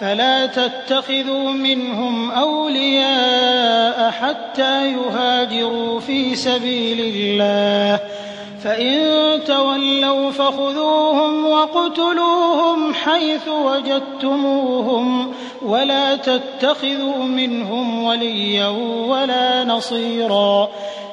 فلا تتخذوا منهم أولياء حتى يهاجروا في سبيل الله. فإن تولوا فخذوهم وَاقْتُلُوهُمْ حيث وجدتموهم ولا تتخذوا منهم وليا ولا نصيرا.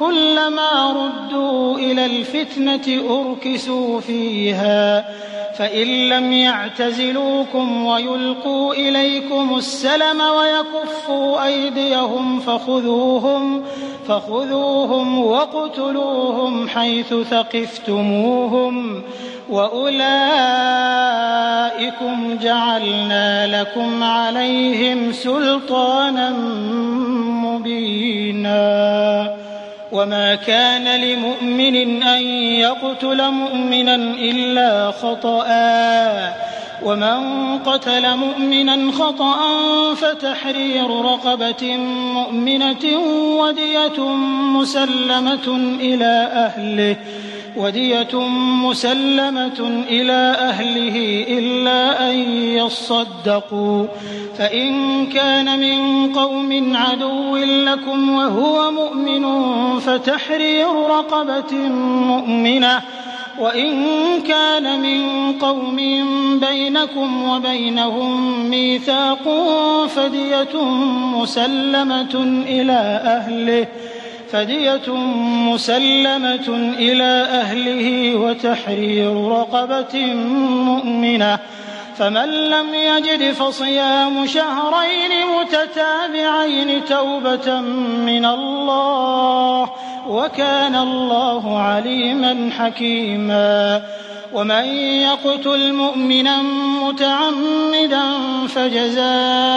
كلما ردوا إلى الفتنة أركسوا فيها فإن لم يعتزلوكم ويلقوا إليكم السلم ويكفوا أيديهم فخذوهم فخذوهم واقتلوهم حيث ثقفتموهم. وأولئكم جعلنا لكم عليهم سلطانا وما كان لمؤمن أن يقتل مؤمنا إلا خطأ ومن قتل مؤمنا خطأ فتحرير رقبة مؤمنة ودية مسلمة إلى أهله ودية مسلمة إلى أهله إلا أن يصدقوا. فإن كان من قوم عدو لكم وهو مؤمن فتحرير رقبة مؤمنة. وإن كان من قوم بينكم وبينهم ميثاق فدية مسلمة إلى أهله. فدية مسلمة إلى أهله وتحرير رقبة مؤمنة فمن لم يجد فصيام شهرين متتابعين توبة من الله وكان الله عليما حكيما. ومن يقتل مؤمنا متعمدا فجزاؤه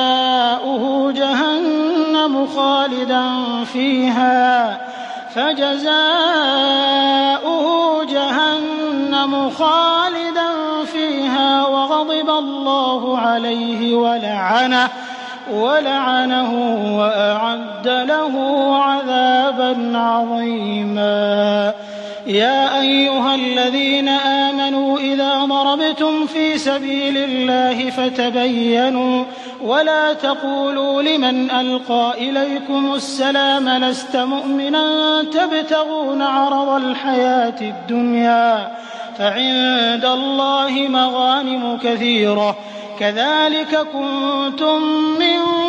جهنم خالدا فيها فجزاؤه جهنم خالدا فيها وغضب الله عليه ولعنه ولعنه وأعد له عذابا عظيما يا أيها الذين آمنوا إذا ضربتم في سبيل الله فتبينوا ولا تقولوا لمن ألقى إليكم السلام لست مؤمنا تبتغون عرض الحياة الدنيا فعند الله مغانم كثيرة كذلك كنتم من